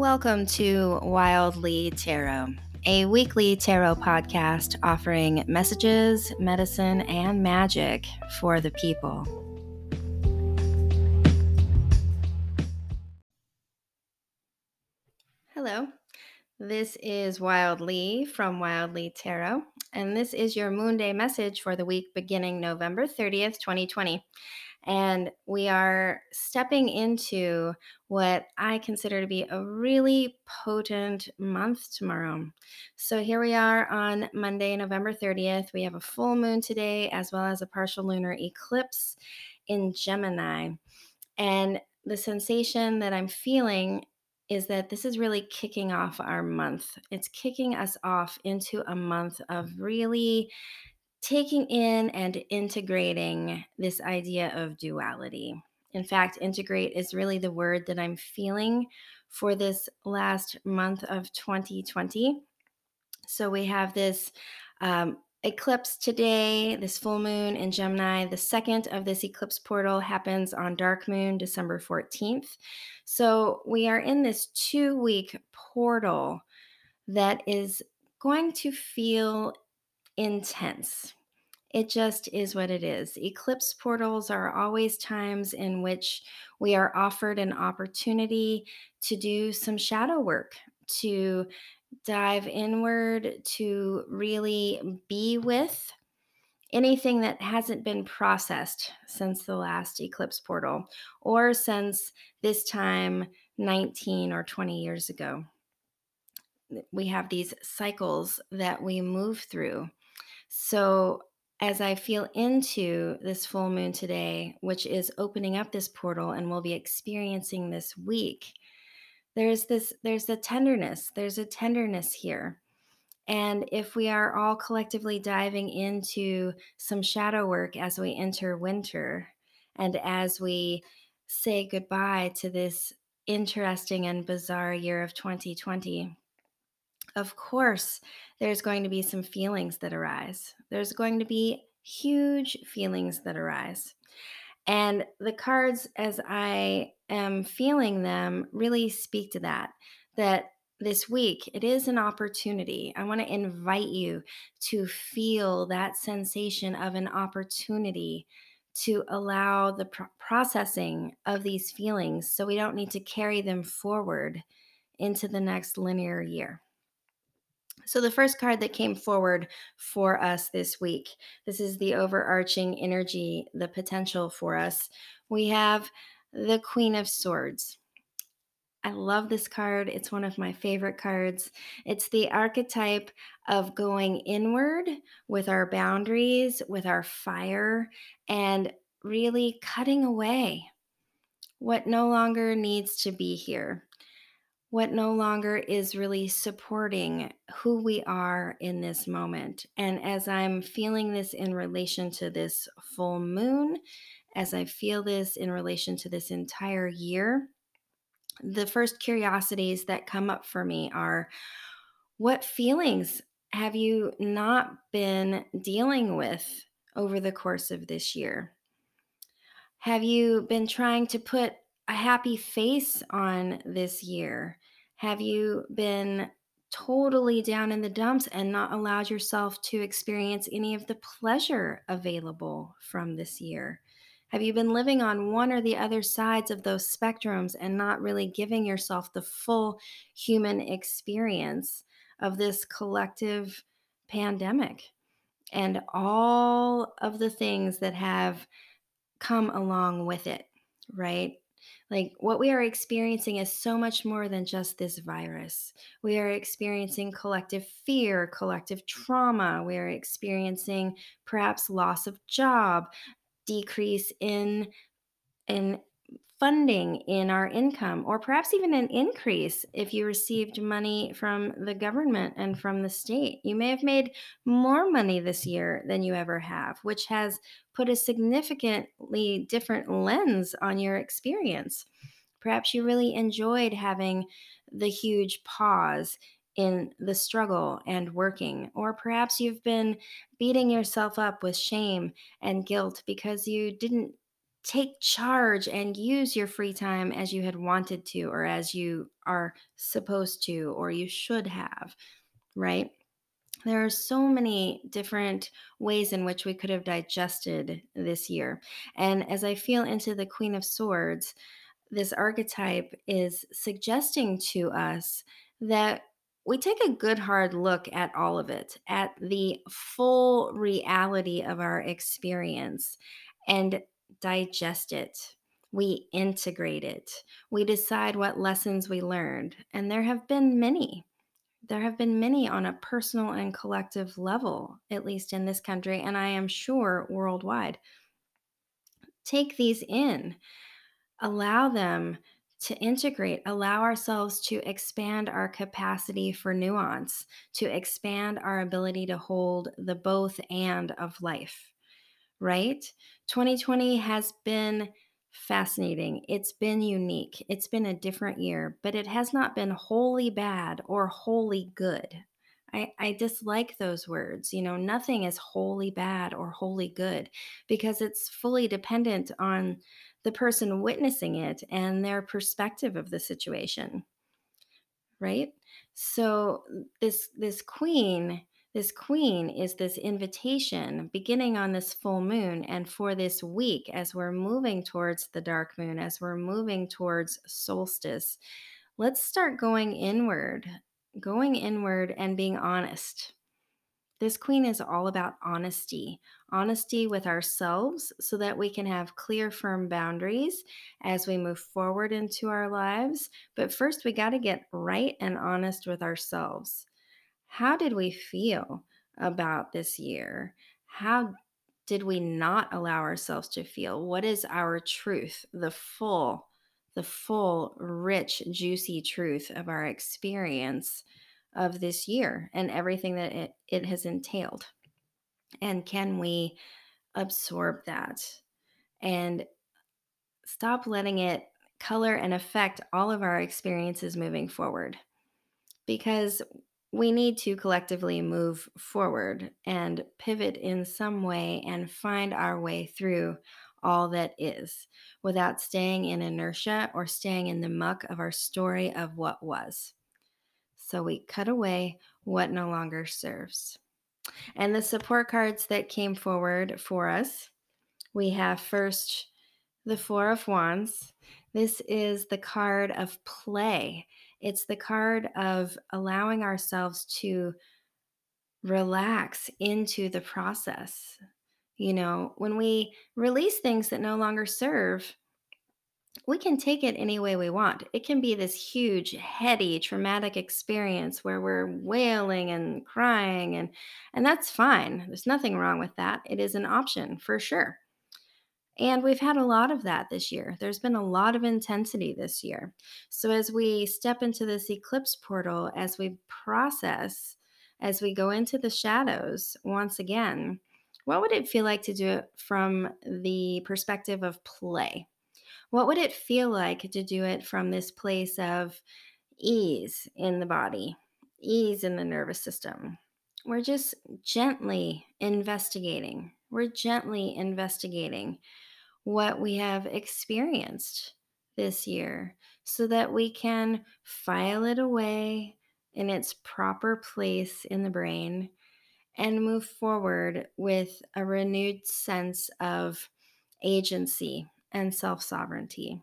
Welcome to Wildly Tarot, a weekly tarot podcast offering messages, medicine, and magic for the people. Hello, this is Wildly from Wildly Tarot, and this is your Moon Day message for the week beginning November 30th, 2020. And we are stepping into what I consider to be a really potent month tomorrow. So here we are on Monday, November 30th. We have a full moon today, as well as a partial lunar eclipse in Gemini. And the sensation that I'm feeling is that this is really kicking off our month. It's kicking us off into a month of really taking in and integrating this idea of duality. In fact, integrate is really the word that I'm feeling for this last month of 2020. So we have this um, eclipse today, this full moon in Gemini. The second of this eclipse portal happens on dark moon, December 14th. So we are in this two week portal that is going to feel intense. It just is what it is. Eclipse portals are always times in which we are offered an opportunity to do some shadow work, to dive inward, to really be with anything that hasn't been processed since the last eclipse portal or since this time 19 or 20 years ago. We have these cycles that we move through. So, as I feel into this full moon today, which is opening up this portal and we'll be experiencing this week, there's this, there's a tenderness, there's a tenderness here. And if we are all collectively diving into some shadow work as we enter winter and as we say goodbye to this interesting and bizarre year of 2020, of course, there's going to be some feelings that arise. There's going to be huge feelings that arise. And the cards, as I am feeling them, really speak to that. That this week, it is an opportunity. I want to invite you to feel that sensation of an opportunity to allow the pro- processing of these feelings so we don't need to carry them forward into the next linear year. So, the first card that came forward for us this week, this is the overarching energy, the potential for us. We have the Queen of Swords. I love this card. It's one of my favorite cards. It's the archetype of going inward with our boundaries, with our fire, and really cutting away what no longer needs to be here what no longer is really supporting who we are in this moment. And as I'm feeling this in relation to this full moon, as I feel this in relation to this entire year, the first curiosities that come up for me are what feelings have you not been dealing with over the course of this year? Have you been trying to put a happy face on this year? Have you been totally down in the dumps and not allowed yourself to experience any of the pleasure available from this year? Have you been living on one or the other sides of those spectrums and not really giving yourself the full human experience of this collective pandemic and all of the things that have come along with it, right? Like what we are experiencing is so much more than just this virus. We are experiencing collective fear, collective trauma. We are experiencing perhaps loss of job, decrease in in funding in our income, or perhaps even an increase if you received money from the government and from the state. You may have made more money this year than you ever have, which has put a significantly different lens on your experience. Perhaps you really enjoyed having the huge pause in the struggle and working, or perhaps you've been beating yourself up with shame and guilt because you didn't take charge and use your free time as you had wanted to, or as you are supposed to, or you should have, right? There are so many different ways in which we could have digested this year. And as I feel into the Queen of Swords, this archetype is suggesting to us that we take a good hard look at all of it, at the full reality of our experience, and digest it. We integrate it. We decide what lessons we learned. And there have been many. There have been many on a personal and collective level, at least in this country, and I am sure worldwide. Take these in allow them to integrate, allow ourselves to expand our capacity for nuance, to expand our ability to hold the both and of life, right? 2020 has been fascinating. It's been unique. It's been a different year, but it has not been wholly bad or wholly good. I, I dislike those words. You know, nothing is wholly bad or wholly good because it's fully dependent on the person witnessing it and their perspective of the situation right so this this queen this queen is this invitation beginning on this full moon and for this week as we're moving towards the dark moon as we're moving towards solstice let's start going inward going inward and being honest this queen is all about honesty honesty with ourselves so that we can have clear, firm boundaries as we move forward into our lives. But first, we got to get right and honest with ourselves. How did we feel about this year? How did we not allow ourselves to feel? What is our truth? The full, the full, rich, juicy truth of our experience of this year and everything that it, it has entailed. And can we absorb that and stop letting it color and affect all of our experiences moving forward? Because we need to collectively move forward and pivot in some way and find our way through all that is without staying in inertia or staying in the muck of our story of what was. So we cut away what no longer serves. And the support cards that came forward for us we have first the Four of Wands. This is the card of play, it's the card of allowing ourselves to relax into the process. You know, when we release things that no longer serve, we can take it any way we want. It can be this huge, heady, traumatic experience where we're wailing and crying and and that's fine. There's nothing wrong with that. It is an option for sure. And we've had a lot of that this year. There's been a lot of intensity this year. So as we step into this eclipse portal, as we process, as we go into the shadows once again, what would it feel like to do it from the perspective of play? What would it feel like to do it from this place of ease in the body, ease in the nervous system? We're just gently investigating. We're gently investigating what we have experienced this year so that we can file it away in its proper place in the brain and move forward with a renewed sense of agency and self sovereignty.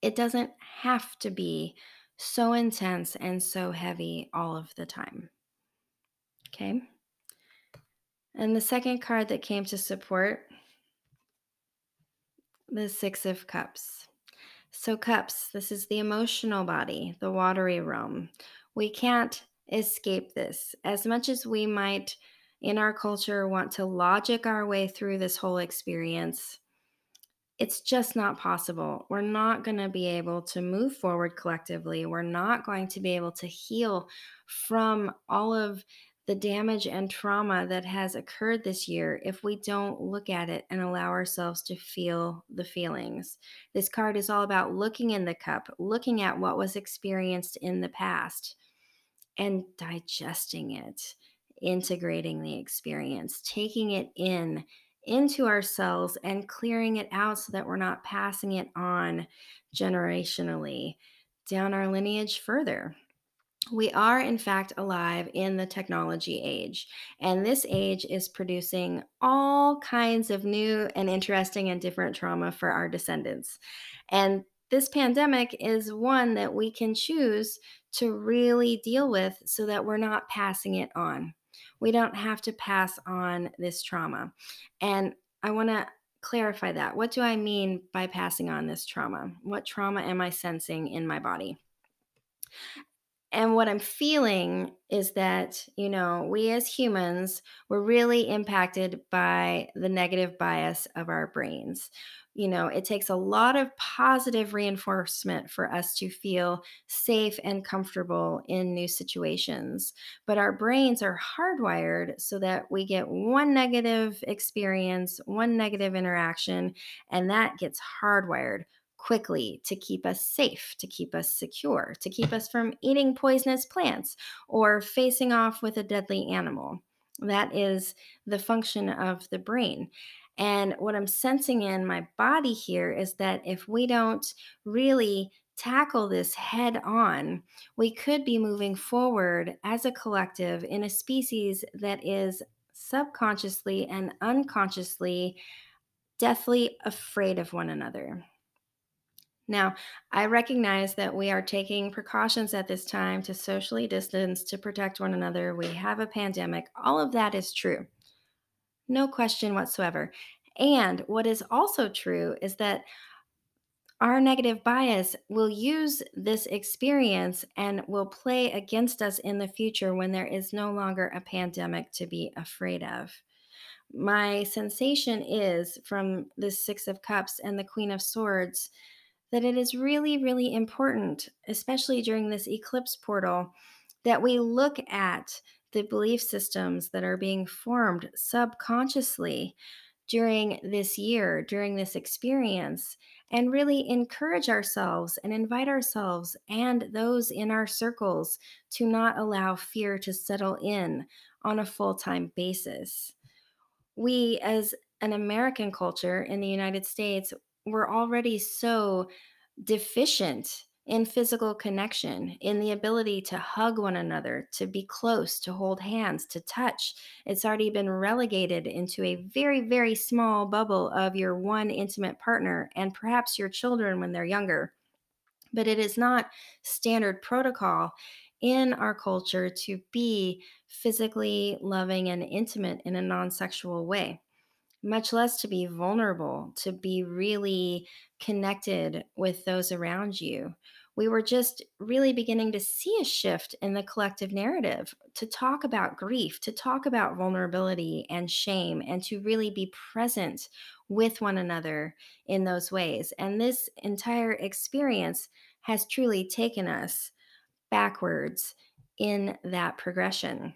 It doesn't have to be so intense and so heavy all of the time. Okay. And the second card that came to support the Six of Cups. So, cups, this is the emotional body, the watery realm. We can't escape this. As much as we might in our culture want to logic our way through this whole experience, it's just not possible. We're not going to be able to move forward collectively. We're not going to be able to heal from all of the damage and trauma that has occurred this year if we don't look at it and allow ourselves to feel the feelings. This card is all about looking in the cup, looking at what was experienced in the past and digesting it, integrating the experience, taking it in into ourselves and clearing it out so that we're not passing it on generationally down our lineage further. We are, in fact, alive in the technology age. And this age is producing all kinds of new and interesting and different trauma for our descendants. And this pandemic is one that we can choose to really deal with so that we're not passing it on. We don't have to pass on this trauma. And I want to clarify that. What do I mean by passing on this trauma? What trauma am I sensing in my body? And what I'm feeling is that, you know, we as humans were really impacted by the negative bias of our brains. You know, it takes a lot of positive reinforcement for us to feel safe and comfortable in new situations. But our brains are hardwired so that we get one negative experience, one negative interaction, and that gets hardwired quickly to keep us safe, to keep us secure, to keep mm-hmm. us from eating poisonous plants or facing off with a deadly animal. That is the function of the brain. And what I'm sensing in my body here is that if we don't really tackle this head on, we could be moving forward as a collective in a species that is subconsciously and unconsciously deathly afraid of one another. Now, I recognize that we are taking precautions at this time to socially distance, to protect one another. We have a pandemic. All of that is true. No question whatsoever. And what is also true is that our negative bias will use this experience and will play against us in the future when there is no longer a pandemic to be afraid of. My sensation is from the Six of Cups and the Queen of Swords that it is really, really important, especially during this eclipse portal, that we look at the belief systems that are being formed subconsciously during this year, during this experience, and really encourage ourselves and invite ourselves and those in our circles to not allow fear to settle in on a full time basis. We, as an American culture in the United States, we're already so deficient in physical connection, in the ability to hug one another, to be close, to hold hands, to touch. It's already been relegated into a very, very small bubble of your one intimate partner and perhaps your children when they're younger. But it is not standard protocol in our culture to be physically loving and intimate in a non sexual way much less to be vulnerable, to be really connected with those around you. We were just really beginning to see a shift in the collective narrative to talk about grief, to talk about vulnerability and shame, and to really be present with one another in those ways. And this entire experience has truly taken us backwards in that progression.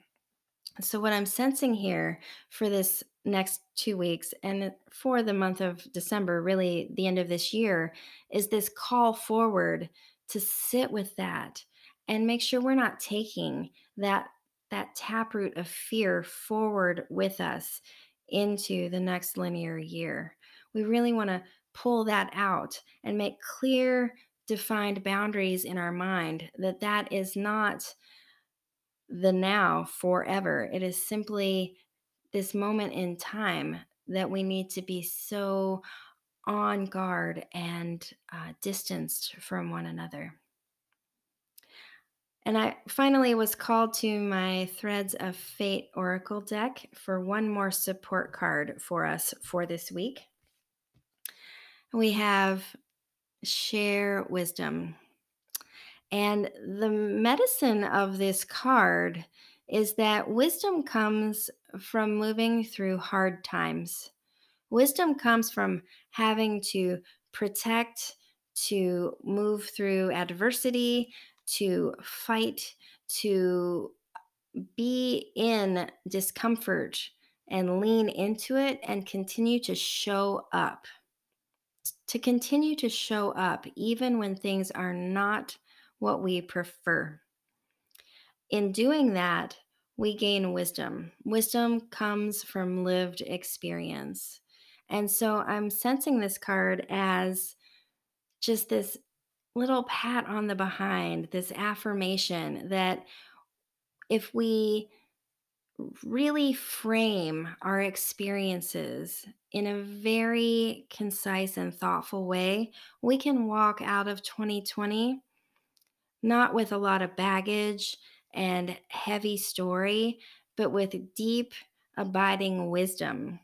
So, what I'm sensing here for this next two weeks and for the month of December, really the end of this year, is this call forward to sit with that and make sure we're not taking that that taproot of fear forward with us into the next linear year. We really want to pull that out and make clear defined boundaries in our mind that that is not the now forever. It is simply this moment in time that we need to be so on guard and uh, distanced from one another. And I finally was called to my Threads of Fate Oracle deck for one more support card for us for this week. We have Share Wisdom. And the medicine of this card is that wisdom comes from moving through hard times. Wisdom comes from having to protect, to move through adversity, to fight, to be in discomfort and lean into it and continue to show up. To continue to show up even when things are not what we prefer. In doing that, we gain wisdom. Wisdom comes from lived experience. And so I'm sensing this card as just this little pat on the behind, this affirmation that if we really frame our experiences in a very concise and thoughtful way, we can walk out of 2020 not with a lot of baggage and heavy story, but with deep, abiding wisdom,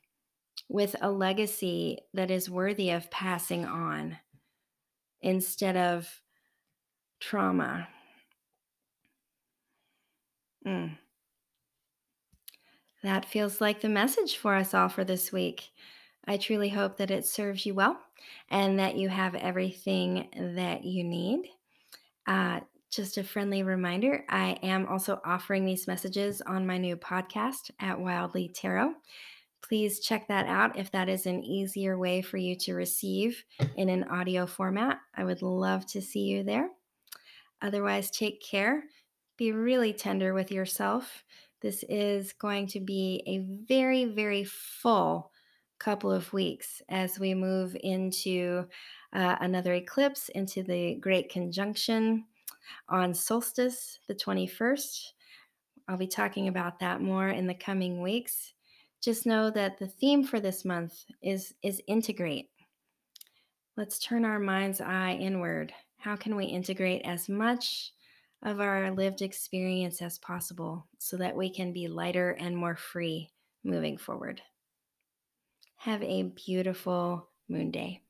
with a legacy that is worthy of passing on instead of trauma. Mm. That feels like the message for us all for this week. I truly hope that it serves you well and that you have everything that you need. Uh, just a friendly reminder I am also offering these messages on my new podcast at Wildly Tarot. Please check that out if that is an easier way for you to receive in an audio format. I would love to see you there. Otherwise, take care. Be really tender with yourself. This is going to be a very, very full couple of weeks as we move into uh, another eclipse, into the Great Conjunction on solstice, the 21st. I'll be talking about that more in the coming weeks. Just know that the theme for this month is, is integrate. Let's turn our mind's eye inward. How can we integrate as much of our lived experience as possible so that we can be lighter and more free moving forward? Have a beautiful moon day.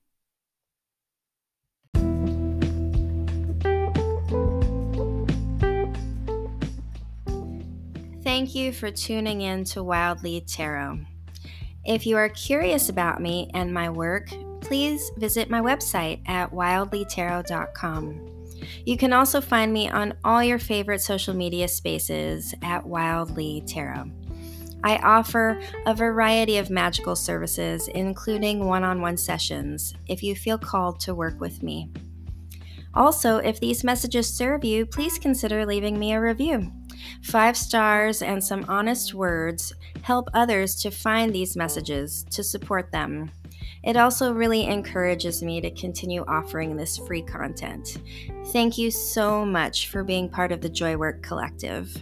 Thank you for tuning in to Wildly Tarot. If you are curious about me and my work, please visit my website at wildlytarot.com. You can also find me on all your favorite social media spaces at Wildly Tarot. I offer a variety of magical services, including one on one sessions, if you feel called to work with me. Also, if these messages serve you, please consider leaving me a review. Five stars and some honest words help others to find these messages to support them. It also really encourages me to continue offering this free content. Thank you so much for being part of the Joy Work Collective.